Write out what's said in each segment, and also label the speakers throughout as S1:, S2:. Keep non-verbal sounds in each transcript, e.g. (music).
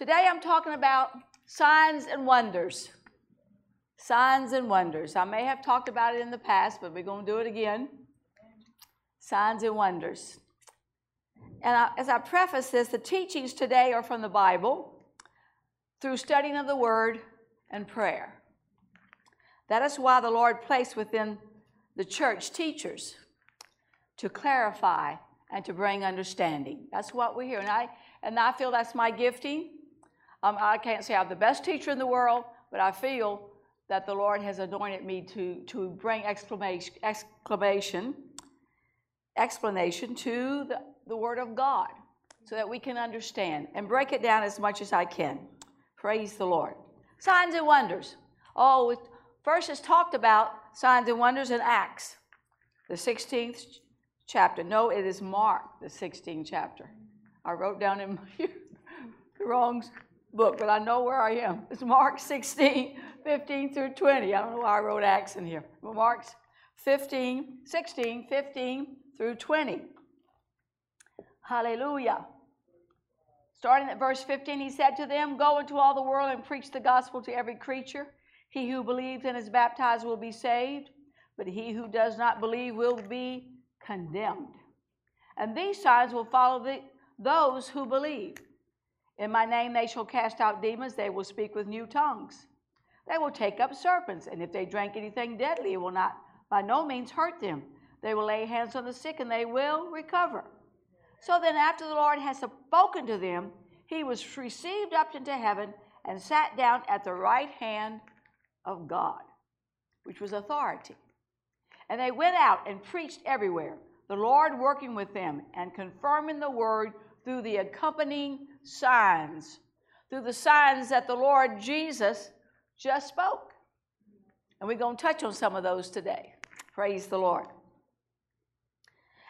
S1: Today I'm talking about signs and wonders. Signs and wonders. I may have talked about it in the past, but we're going to do it again. Signs and wonders. And I, as I preface this, the teachings today are from the Bible through studying of the Word and prayer. That is why the Lord placed within the church teachers to clarify and to bring understanding. That's what we hear. And I, and I feel that's my gifting. Um, I can't say I'm the best teacher in the world, but I feel that the Lord has anointed me to, to bring exclamation, exclamation, explanation to the, the Word of God so that we can understand and break it down as much as I can. Praise the Lord. Signs and wonders. Oh, first it's talked about signs and wonders in Acts, the 16th chapter. No, it is Mark, the 16th chapter. I wrote down in my, (laughs) the wrong book, but I know where I am. It's Mark 16, 15 through 20. I don't know why I wrote Acts in here. But Mark's 15, 16, 15 through 20. Hallelujah. Starting at verse 15, he said to them, Go into all the world and preach the gospel to every creature. He who believes and is baptized will be saved, but he who does not believe will be condemned. And these signs will follow the, those who believe. In my name they shall cast out demons, they will speak with new tongues. They will take up serpents, and if they drink anything deadly, it will not by no means hurt them. They will lay hands on the sick, and they will recover. So then, after the Lord had spoken to them, he was received up into heaven and sat down at the right hand of God, which was authority. And they went out and preached everywhere, the Lord working with them and confirming the word through the accompanying signs, through the signs that the Lord Jesus just spoke. And we're going to touch on some of those today. Praise the Lord.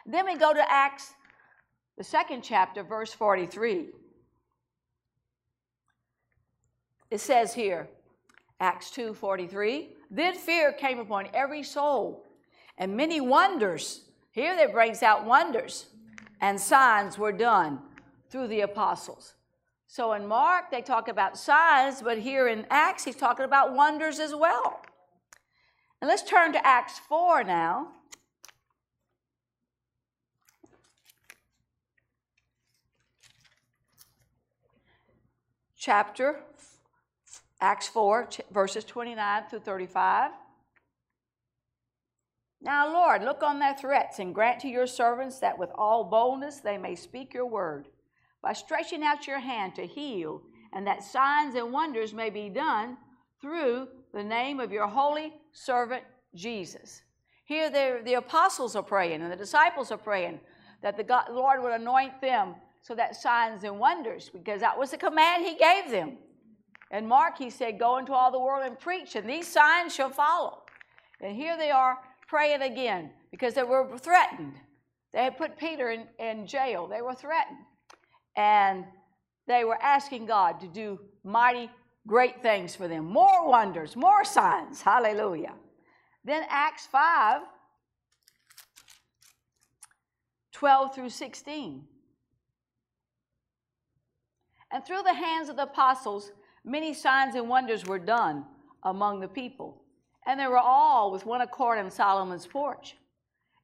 S1: Then we go to Acts the second chapter, verse 43. It says here, Acts 2 43, then fear came upon every soul, and many wonders, here it brings out wonders, and signs were done through the apostles. So in Mark, they talk about signs, but here in Acts, he's talking about wonders as well. And let's turn to Acts 4 now. chapter, Acts 4, verses 29 through 35. Now, Lord, look on their threats and grant to your servants that with all boldness they may speak your word, by stretching out your hand to heal, and that signs and wonders may be done through the name of your holy servant Jesus. Here, the the apostles are praying and the disciples are praying that the God, Lord would anoint them so that signs and wonders, because that was the command he gave them. And Mark, he said, Go into all the world and preach, and these signs shall follow. And here they are praying again because they were threatened. They had put Peter in, in jail, they were threatened. And they were asking God to do mighty, great things for them more wonders, more signs. Hallelujah. Then Acts 5 12 through 16. And through the hands of the apostles, many signs and wonders were done among the people. And they were all with one accord in Solomon's porch.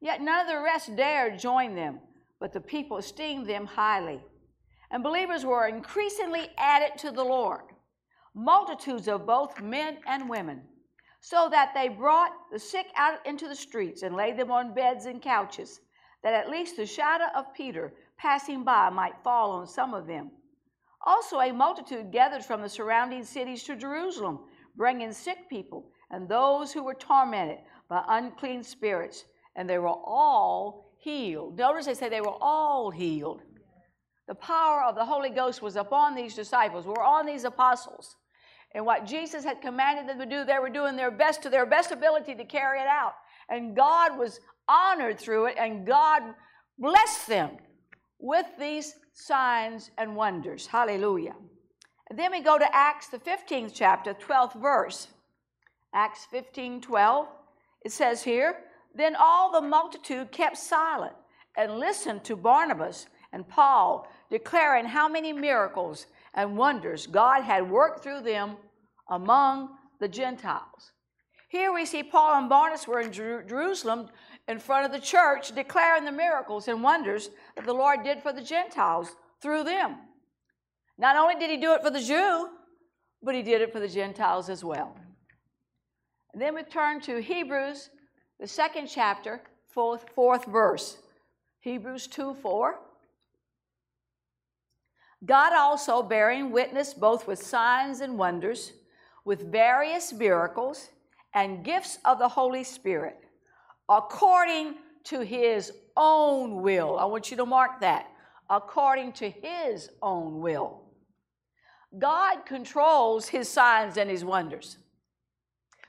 S1: Yet none of the rest dared join them, but the people esteemed them highly. And believers were increasingly added to the Lord, multitudes of both men and women, so that they brought the sick out into the streets and laid them on beds and couches, that at least the shadow of Peter passing by might fall on some of them. Also, a multitude gathered from the surrounding cities to Jerusalem, bringing sick people and those who were tormented by unclean spirits, and they were all healed. Notice they say they were all healed. The power of the Holy Ghost was upon these disciples, were on these apostles. And what Jesus had commanded them to do, they were doing their best to their best ability to carry it out. And God was honored through it, and God blessed them with these signs and wonders. Hallelujah. And then we go to Acts, the 15th chapter, 12th verse. Acts 15 12. It says here, Then all the multitude kept silent and listened to Barnabas and Paul, declaring how many miracles and wonders God had worked through them among the Gentiles. Here we see Paul and Barnabas were in Jer- Jerusalem in front of the church declaring the miracles and wonders that the Lord did for the Gentiles through them. Not only did he do it for the Jew, but he did it for the Gentiles as well. And then we turn to Hebrews, the second chapter, fourth, fourth verse. Hebrews 2 4. God also bearing witness both with signs and wonders, with various miracles and gifts of the Holy Spirit, according to his own will. I want you to mark that. According to his own will. God controls his signs and his wonders.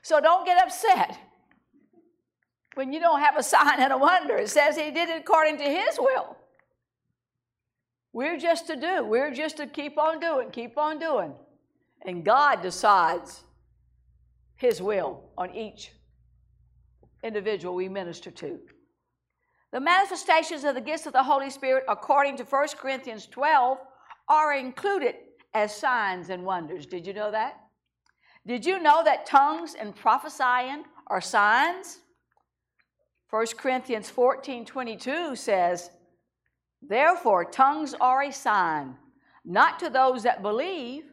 S1: So don't get upset when you don't have a sign and a wonder. It says he did it according to his will. We're just to do, we're just to keep on doing, keep on doing. And God decides his will on each individual we minister to. The manifestations of the gifts of the Holy Spirit, according to 1 Corinthians 12, are included as signs and wonders. Did you know that? Did you know that tongues and prophesying are signs? 1 Corinthians 14 22 says, Therefore, tongues are a sign, not to those that believe,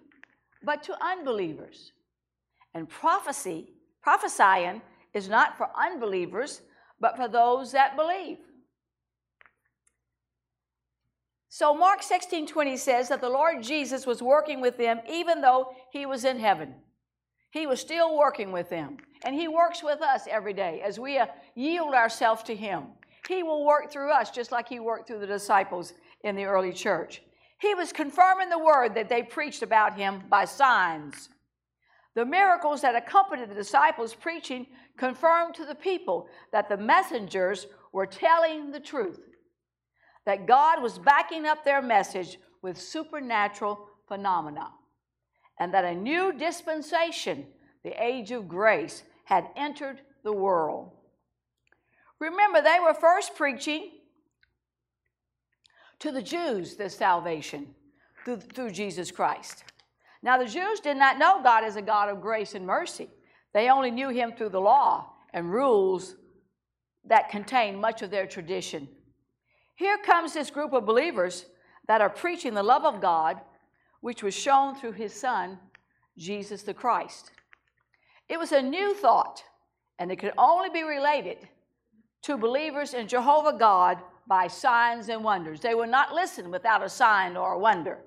S1: but to unbelievers. And prophecy, prophesying, is not for unbelievers, but for those that believe. So Mark 16 20 says that the Lord Jesus was working with them even though he was in heaven. He was still working with them. And he works with us every day as we uh, yield ourselves to him. He will work through us just like he worked through the disciples in the early church. He was confirming the word that they preached about him by signs. The miracles that accompanied the disciples' preaching confirmed to the people that the messengers were telling the truth, that God was backing up their message with supernatural phenomena, and that a new dispensation, the age of grace, had entered the world. Remember, they were first preaching to the Jews this salvation through, through Jesus Christ. Now, the Jews did not know God as a God of grace and mercy. They only knew him through the law and rules that contained much of their tradition. Here comes this group of believers that are preaching the love of God, which was shown through his Son, Jesus the Christ. It was a new thought, and it could only be related to believers in Jehovah God by signs and wonders. They would not listen without a sign or a wonder.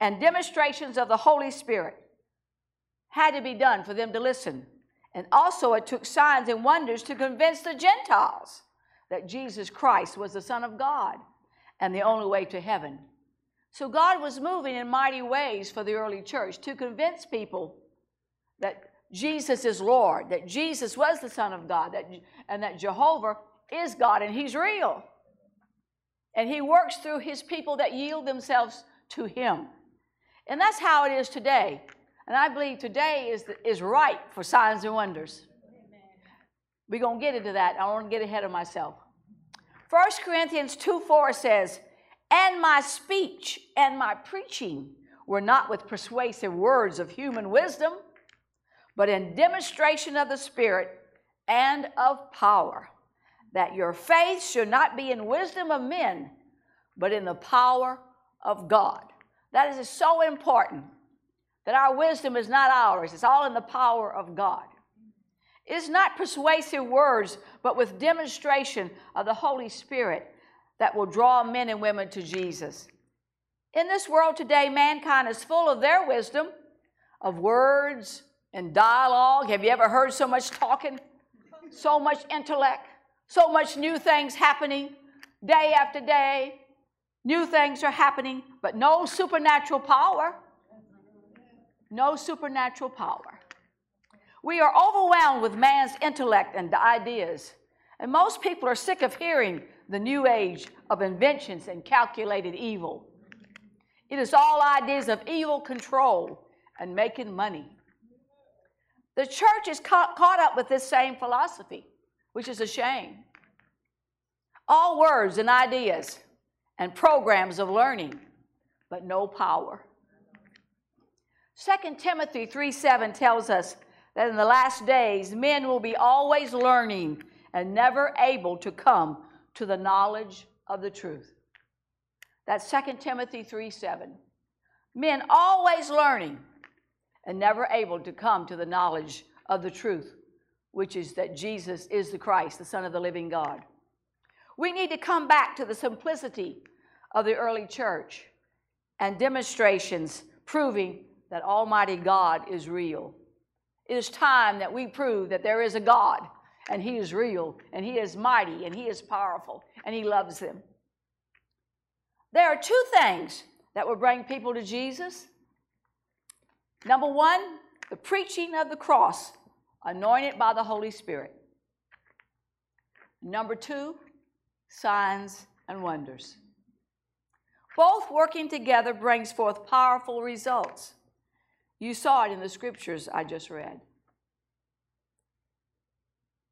S1: And demonstrations of the Holy Spirit had to be done for them to listen. And also, it took signs and wonders to convince the Gentiles that Jesus Christ was the Son of God and the only way to heaven. So, God was moving in mighty ways for the early church to convince people that Jesus is Lord, that Jesus was the Son of God, that, and that Jehovah is God and He's real. And He works through His people that yield themselves to Him. And that's how it is today. And I believe today is, is right for signs and wonders. We're going to get into that. I don't want to get ahead of myself. 1 Corinthians 2 4 says, And my speech and my preaching were not with persuasive words of human wisdom but in demonstration of the Spirit and of power, that your faith should not be in wisdom of men, but in the power of God. That is so important that our wisdom is not ours, it's all in the power of God. It's not persuasive words, but with demonstration of the Holy Spirit that will draw men and women to Jesus. In this world today, mankind is full of their wisdom, of words, and dialogue. Have you ever heard so much talking? So much intellect, so much new things happening day after day. New things are happening, but no supernatural power. No supernatural power. We are overwhelmed with man's intellect and ideas. And most people are sick of hearing the new age of inventions and calculated evil. It is all ideas of evil control and making money. The church is caught, up with this same philosophy, which is a shame. All words and ideas and programs of learning, but no power. 2 Timothy 3 7 tells us that in the last days men will be always learning and never able to come to the knowledge of the truth. That's 2 Timothy 3 7. Men always learning and never able to come to the knowledge of the truth, which is that Jesus is the Christ, the Son of the living God. We need to come back to the simplicity of the early church and demonstrations proving that Almighty God is real. It is time that we prove that there is a God and He is real and He is mighty and He is powerful and He loves them. There are two things that will bring people to Jesus. Number one, the preaching of the cross, anointed by the Holy Spirit. Number two, signs and wonders. Both working together brings forth powerful results. You saw it in the scriptures I just read.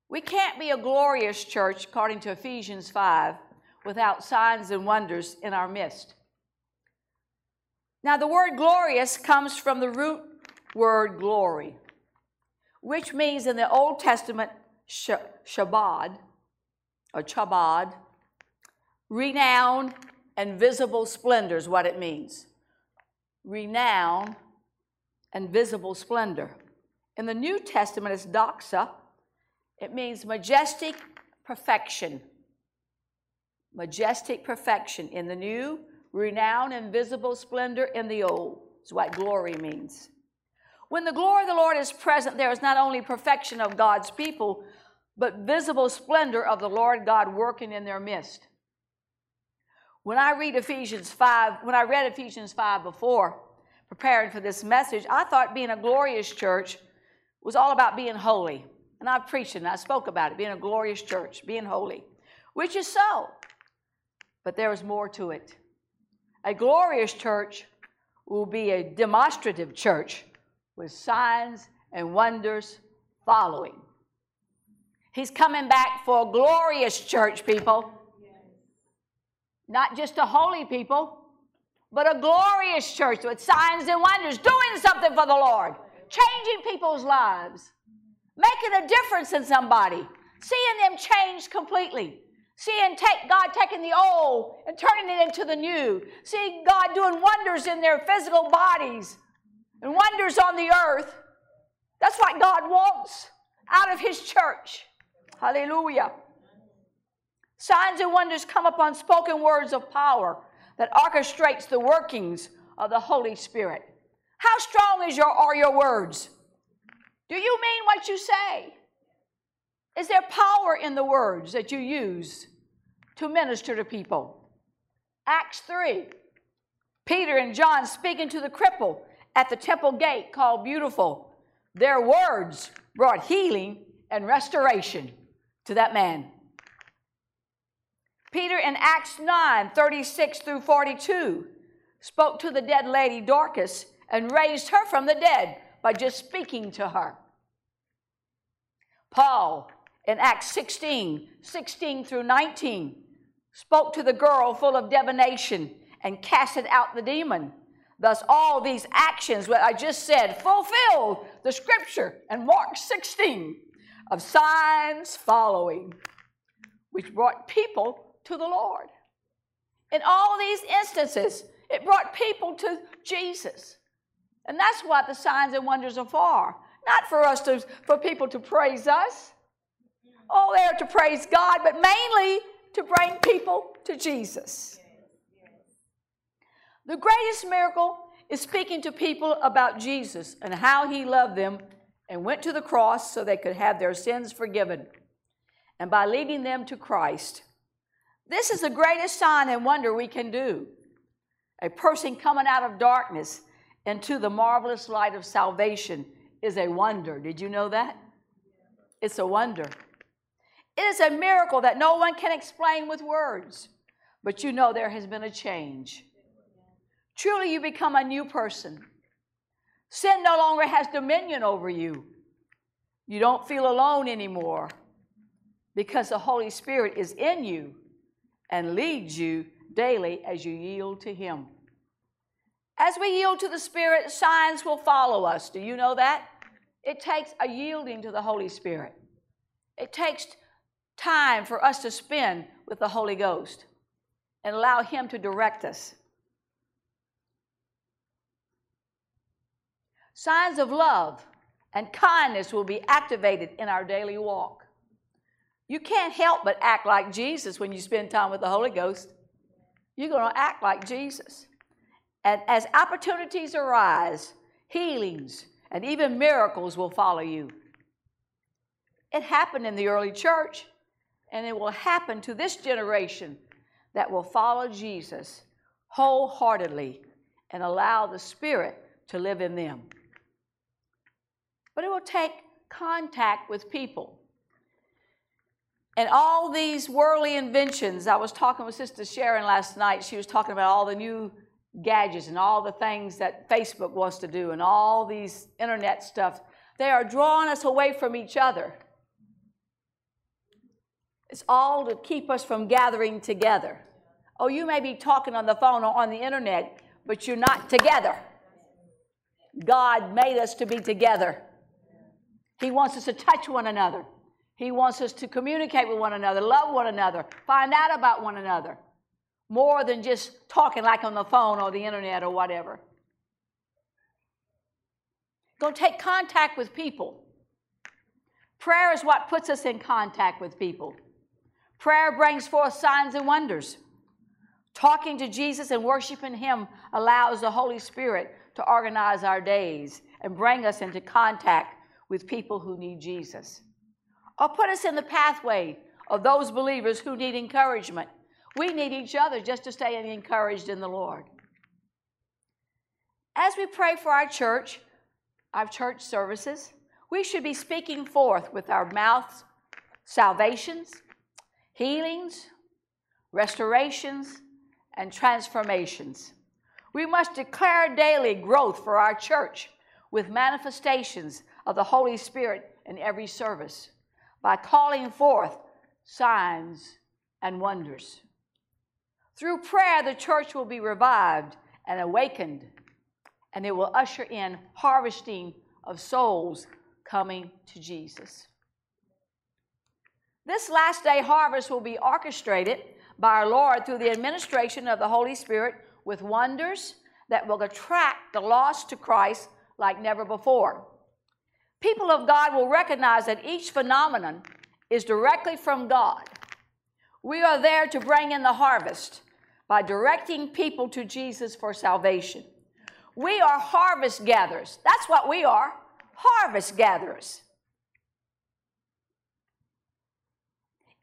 S1: We can't be a glorious church, according to Ephesians 5, without signs and wonders in our midst. Now, the word glorious comes from the root word glory, which means in the Old Testament, shabad, or chabad, renown and visible splendor is what it means. Renown and visible splendor. In the New Testament, it's doxa. It means majestic perfection. Majestic perfection in the new, renown and visible splendor in the old is what glory means. When the glory of the Lord is present, there is not only perfection of God's people, but visible splendor of the Lord God working in their midst. When I read Ephesians 5, when I read Ephesians 5 before, preparing for this message, I thought being a glorious church was all about being holy. And I preached and I spoke about it, being a glorious church, being holy, which is so. But there is more to it. A glorious church will be a demonstrative church with signs and wonders following. He's coming back for a glorious church, people. Not just a holy people, but a glorious church with signs and wonders, doing something for the Lord, changing people's lives, making a difference in somebody, seeing them changed completely. Seeing take God taking the old and turning it into the new. Seeing God doing wonders in their physical bodies and wonders on the earth. That's what God wants out of His church. Hallelujah. Signs and wonders come upon spoken words of power that orchestrates the workings of the Holy Spirit. How strong is your, are your words? Do you mean what you say? Is there power in the words that you use to minister to people? Acts 3. Peter and John speaking to the cripple at the temple gate called Beautiful. Their words brought healing and restoration to that man. Peter in Acts 9 36 through 42 spoke to the dead lady Dorcas and raised her from the dead by just speaking to her. Paul in Acts 16 16 through 19 spoke to the girl full of divination and casted out the demon. Thus, all these actions, what I just said, fulfilled the scripture and Mark 16 of signs following, which brought people to the Lord. In all these instances, it brought people to Jesus. And that's what the signs and wonders are for. Not for us to, for people to praise us. Oh, they're to praise God, but mainly to bring people to Jesus. The greatest miracle is speaking to people about Jesus and how he loved them and went to the cross so they could have their sins forgiven. And by leading them to Christ, this is the greatest sign and wonder we can do. A person coming out of darkness into the marvelous light of salvation is a wonder. Did you know that? It's a wonder. It is a miracle that no one can explain with words, but you know there has been a change. Truly, you become a new person. Sin no longer has dominion over you. You don't feel alone anymore because the Holy Spirit is in you and leads you daily as you yield to Him. As we yield to the Spirit, signs will follow us. Do you know that? It takes a yielding to the Holy Spirit. It takes time for us to spend with the Holy Ghost and allow Him to direct us. Signs of love and kindness will be activated in our daily walk. You can't help but act like Jesus when you spend time with the Holy Ghost. You're going to act like Jesus. And as opportunities arise, healings and even miracles will follow you. It happened in the early church, and it will happen to this generation that will follow Jesus wholeheartedly and allow the Spirit to live in them. But it will take contact with people. And all these worldly inventions, I was talking with Sister Sharon last night. She was talking about all the new gadgets and all the things that Facebook wants to do and all these internet stuff. They are drawing us away from each other. It's all to keep us from gathering together. Oh, you may be talking on the phone or on the internet, but you're not together. God made us to be together. He wants us to touch one another. He wants us to communicate with one another, love one another, find out about one another, more than just talking like on the phone or the internet or whatever. Go take contact with people. Prayer is what puts us in contact with people. Prayer brings forth signs and wonders. Talking to Jesus and worshiping Him allows the Holy Spirit to organize our days and bring us into contact with people who need Jesus or put us in the pathway of those believers who need encouragement. We need each other just to stay encouraged in the Lord. As we pray for our church, our church services, we should be speaking forth with our mouths salvations, healings, restorations, and transformations. We must declare daily growth for our church with manifestations of the Holy Spirit in every service by calling forth signs and wonders. Through prayer, the church will be revived and awakened, and it will usher in harvesting of souls coming to Jesus. This last day harvest will be orchestrated by our Lord through the administration of the Holy Spirit with wonders that will attract the lost to Christ like never before people of God will recognize that each phenomenon is directly from God. We are there to bring in the harvest by directing people to Jesus for salvation. We are harvest gatherers. That's what we are harvest gatherers.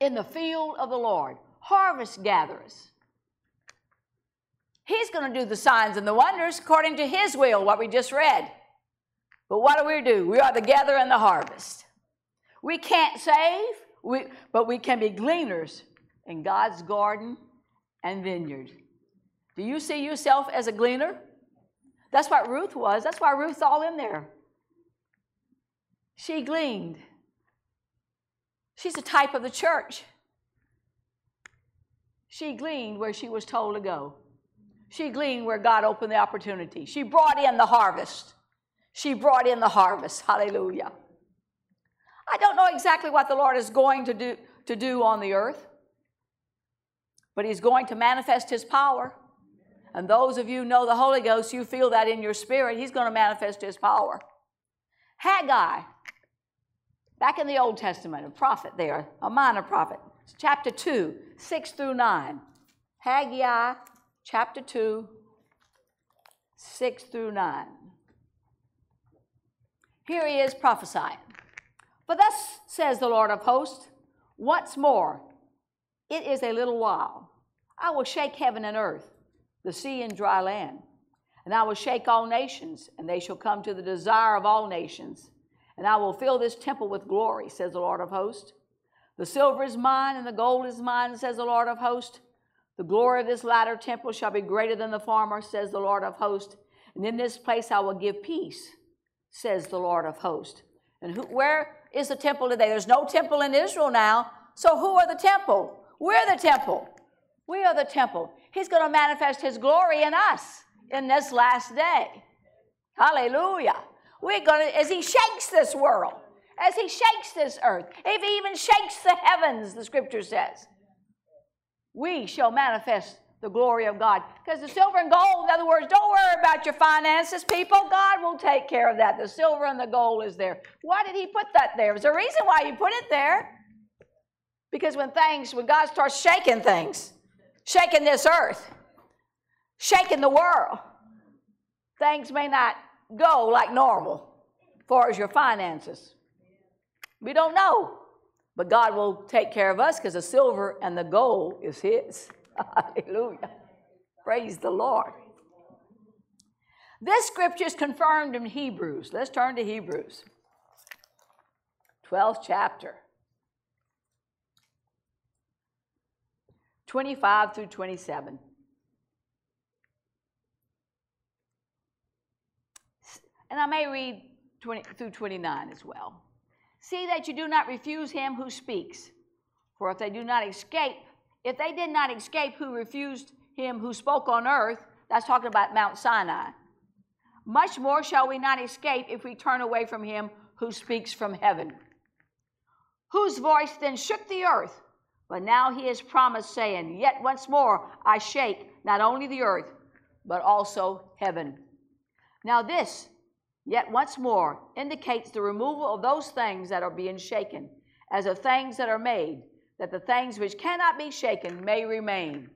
S1: In the field of the Lord, harvest gatherers. He's going to do the signs and the wonders according to His will, what we just read. But what do we do? We are the gather and the harvest. We can't save, we, but we can be gleaners in God's garden and vineyard. Do you see yourself as a gleaner? That's what Ruth was. That's why Ruth's all in there. She gleaned. She's a type of the church. She gleaned where she was told to go. She gleaned where God opened the opportunity. She brought in the harvest. She brought in the harvest. Hallelujah. I don't know exactly what the Lord is going to do, to do on the earth, but He's going to manifest His power. And those of you know the Holy Ghost, you feel that in your spirit. He's going to manifest His power. Haggai, back in the Old Testament, a prophet there, a minor prophet, chapter 2, 6 through 9. Haggai, chapter 2, 6 through 9. Here he is prophesying. For thus says the Lord of hosts, once more, it is a little while. I will shake heaven and earth, the sea and dry land. And I will shake all nations, and they shall come to the desire of all nations. And I will fill this temple with glory, says the Lord of hosts. The silver is mine, and the gold is mine, says the Lord of hosts. The glory of this latter temple shall be greater than the former, says the Lord of hosts. And in this place I will give peace says the Lord of hosts. And who, where is the temple today? There's no temple in Israel now. So who are the temple? We're the temple. We are the temple. He's going to manifest his glory in us in this last day. Hallelujah. We're going to, as He shakes this world, as He shakes this earth, if He even shakes the heavens, the scripture says, we shall manifest the glory of God. Because the silver and gold, in other words, don't worry about your finances, people. God will take care of that. The silver and the gold is there. Why did He put that there? There's a reason why He put it there. Because when things, when God starts shaking things, shaking this earth, shaking the world, things may not go like normal as far as your finances. We don't know. But God will take care of us because the silver and the gold is His. (laughs) Hallelujah. Praise the Lord. This scripture is confirmed in Hebrews. Let's turn to Hebrews, 12th chapter, 25 through 27. And I may read 20 through 29 as well. See that you do not refuse him who speaks. For if they do not escape, if they did not escape who refused him who spoke on earth, that's talking about Mount Sinai, much more shall we not escape if we turn away from him who speaks from heaven. Whose voice then shook the earth, but now he has promised, saying, Yet once more I shake not only the earth, but also heaven. Now, this yet once more indicates the removal of those things that are being shaken, as of things that are made, that the things which cannot be shaken may remain.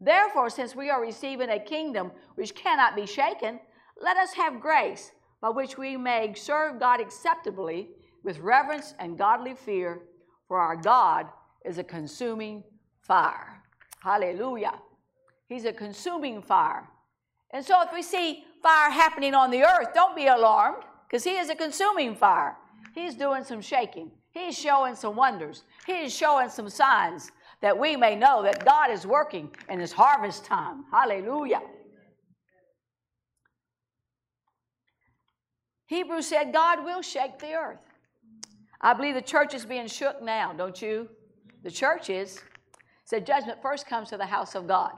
S1: Therefore, since we are receiving a kingdom which cannot be shaken, let us have grace by which we may serve God acceptably with reverence and godly fear, for our God is a consuming fire. Hallelujah. He's a consuming fire. And so if we see fire happening on the earth, don't be alarmed because he is a consuming fire. He's doing some shaking. He's showing some wonders. He's showing some signs that we may know that God is working in this harvest time. Hallelujah. Hebrews said God will shake the earth. I believe the church is being shook now, don't you? The church is. Said judgment first comes to the house of God.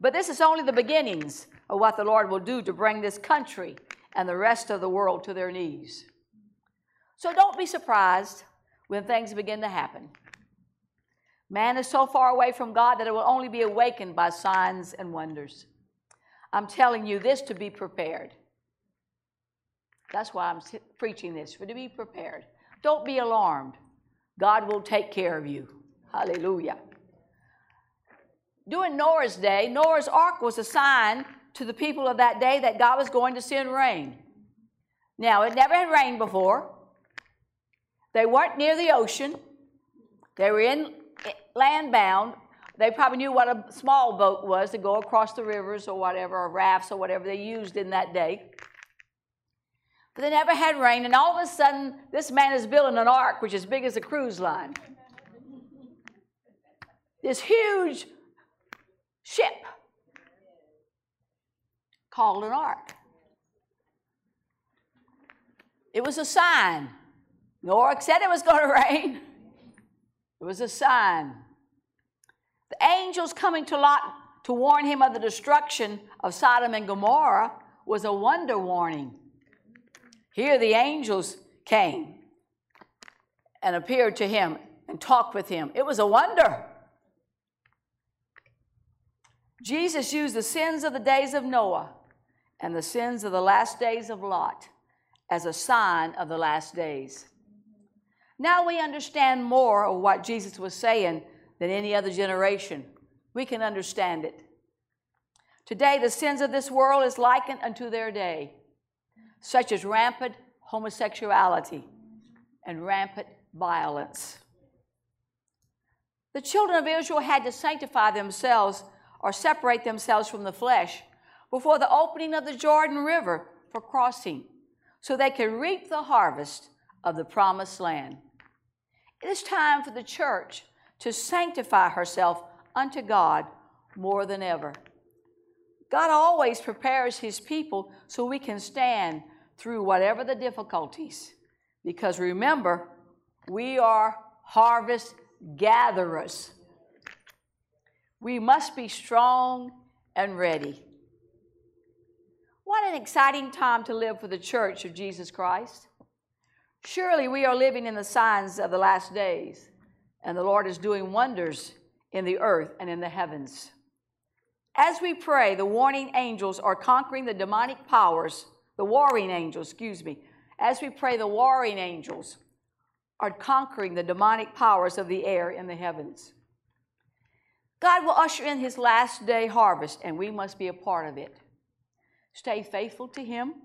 S1: But this is only the beginnings of what the Lord will do to bring this country and the rest of the world to their knees. So don't be surprised when things begin to happen. Man is so far away from God that it will only be awakened by signs and wonders. I'm telling you this to be prepared. That's why I'm preaching this, for to be prepared. Don't be alarmed. God will take care of you. Hallelujah. During Noah's day, Noah's ark was a sign to the people of that day that God was going to send rain. Now, it never had rained before. They weren't near the ocean. They were in eh, land bound. They probably knew what a small boat was to go across the rivers or whatever, or rafts or whatever they used in that day. But they never had rain, and all of a sudden, this man is building an ark which is big as a cruise line. This huge ship called an ark. It was a sign. Noah said it was going (laughs) to rain. It was a sign. The angels coming to Lot to warn him of the destruction of Sodom and Gomorrah was a wonder warning. Here the angels came and appeared to him and talked with him. It was a wonder. Jesus used the sins of the days of Noah and the sins of the last days of Lot as a sign of the last days. Now we understand more of what Jesus was saying than any other generation. We can understand it. Today, the sins of this world is likened unto their day, such as rampant homosexuality and rampant violence. The children of Israel had to sanctify themselves or separate themselves from the flesh before the opening of the Jordan River for crossing, so they can reap the harvest of the promised land. It is time for the church to sanctify herself unto God more than ever. God always prepares his people so we can stand through whatever the difficulties. Because remember, we are harvest gatherers. We must be strong and ready. What an exciting time to live for the church of Jesus Christ? Surely we are living in the signs of the last days, and the Lord is doing wonders in the earth and in the heavens. As we pray, the warning angels are conquering the demonic powers, the warring angels, excuse me. As we pray, the warring angels are conquering the demonic powers of the air in the heavens. God will usher in his last day harvest, and we must be a part of it. Stay faithful to him,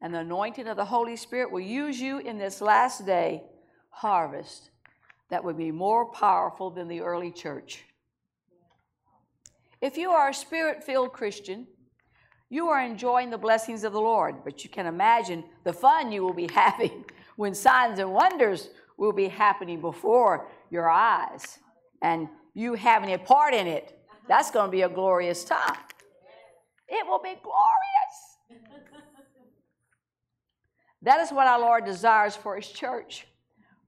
S1: and the anointing of the Holy Spirit will use you in this last day harvest that will be more powerful than the early church. If you are a spirit filled Christian, you are enjoying the blessings of the Lord, but you can imagine the fun you will be (laughs) having when signs and wonders will be happening before your eyes and you having a part in it. That's going to be a glorious time. It will be glorious. That is what our Lord desires for His church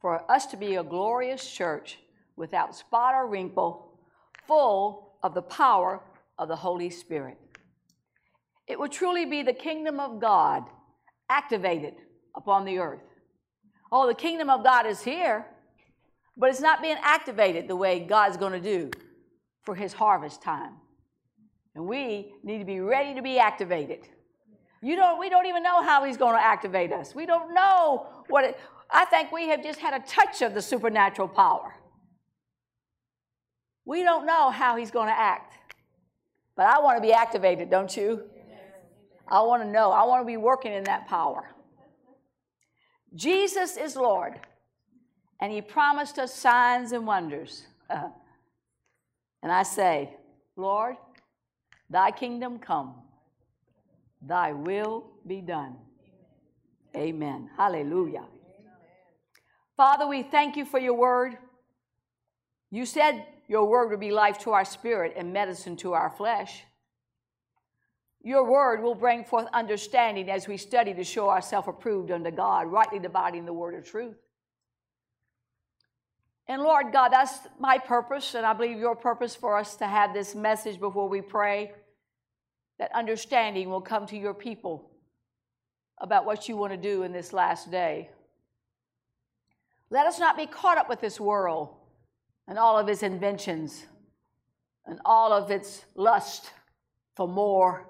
S1: for us to be a glorious church without spot or wrinkle, full of the power of the Holy Spirit. It will truly be the kingdom of God activated upon the earth. Oh, the kingdom of God is here, but it's not being activated the way God's going to do for his harvest time. And we need to be ready to be activated. You don't, we don't even know how he's going to activate us. We don't know what it, I think we have just had a touch of the supernatural power. We don't know how he's going to act. But I want to be activated, don't you? I want to know. I want to be working in that power. Jesus is Lord, and he promised us signs and wonders. Uh, and I say, Lord, thy kingdom come Thy will be done. Amen. Hallelujah. Father, we thank you for your word. You said your word would be life to our spirit and medicine to our flesh. Your word will bring forth understanding as we study to show ourselves approved unto God, rightly dividing the word of truth. And Lord God, that's my purpose, and I believe your purpose for us to have this message before we pray that understanding will come to your people about what you want to do in this last day. Let us not be caught up with this world and all of its inventions and all of its lust for more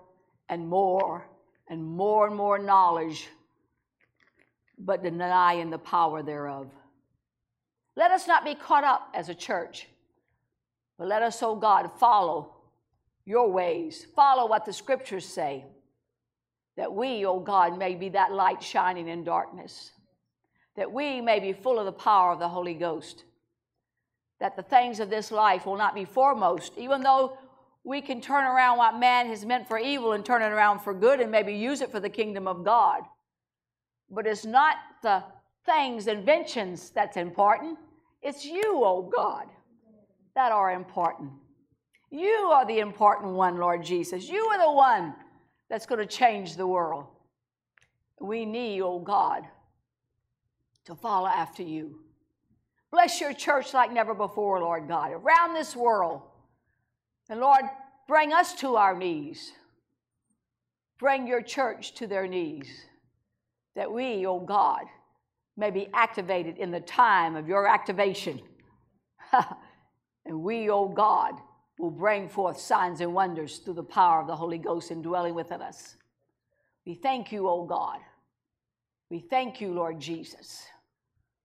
S1: and more and more and more knowledge, but denying the power thereof. Let us not be caught up as a church, but let us, oh God, follow your ways. Follow what the scriptures say, that we, O oh God, may be that light shining in darkness, that we may be full of the power of the Holy Ghost, that the things of this life will not be foremost, even though we can turn around what man has meant for evil and turn it around for good and maybe use it for the kingdom of God. But it's not the things, inventions that's important. It's you, oh God, that are important. You are the important one, Lord Jesus. You are the one that's going to change the world. We need, oh God, to follow after you. Bless your church like never before, Lord God, around this world. And Lord, bring us to our knees. Bring your church to their knees. That we, oh God, may be activated in the time of your activation. (laughs) and we, oh God, will bring forth signs and wonders through the power of the Holy Ghost indwelling within us. We thank you, O God. We thank you, Lord Jesus.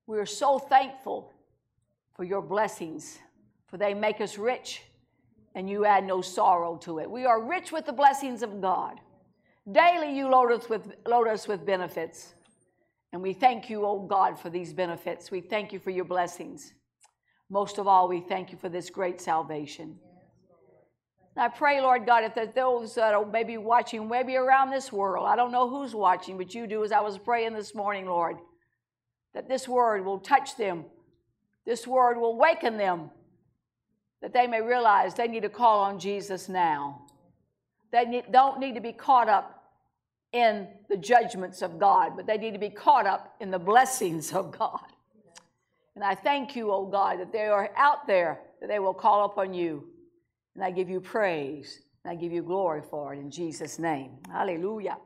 S1: We are so thankful for your blessings, for they make us rich and you add no sorrow to it. We are rich with the blessings of God. Daily you load us with, load us with benefits. And we thank you, oh God, for these benefits. We thank you for your blessings. Most of all, we thank you for this great salvation. I pray, Lord God, if those that are maybe watching, maybe around this world, I don't know who's watching, but you do as I was praying this morning, Lord, that this word will touch them, this word will waken them, that they may realize they need to call on Jesus now. They need, don't need to be caught up in the judgments of God, but they need to be caught up in the blessings of God. And I thank you, oh God, that they are out there, that they will call upon you. And I give you praise and I give you glory for it in Jesus' name. Hallelujah.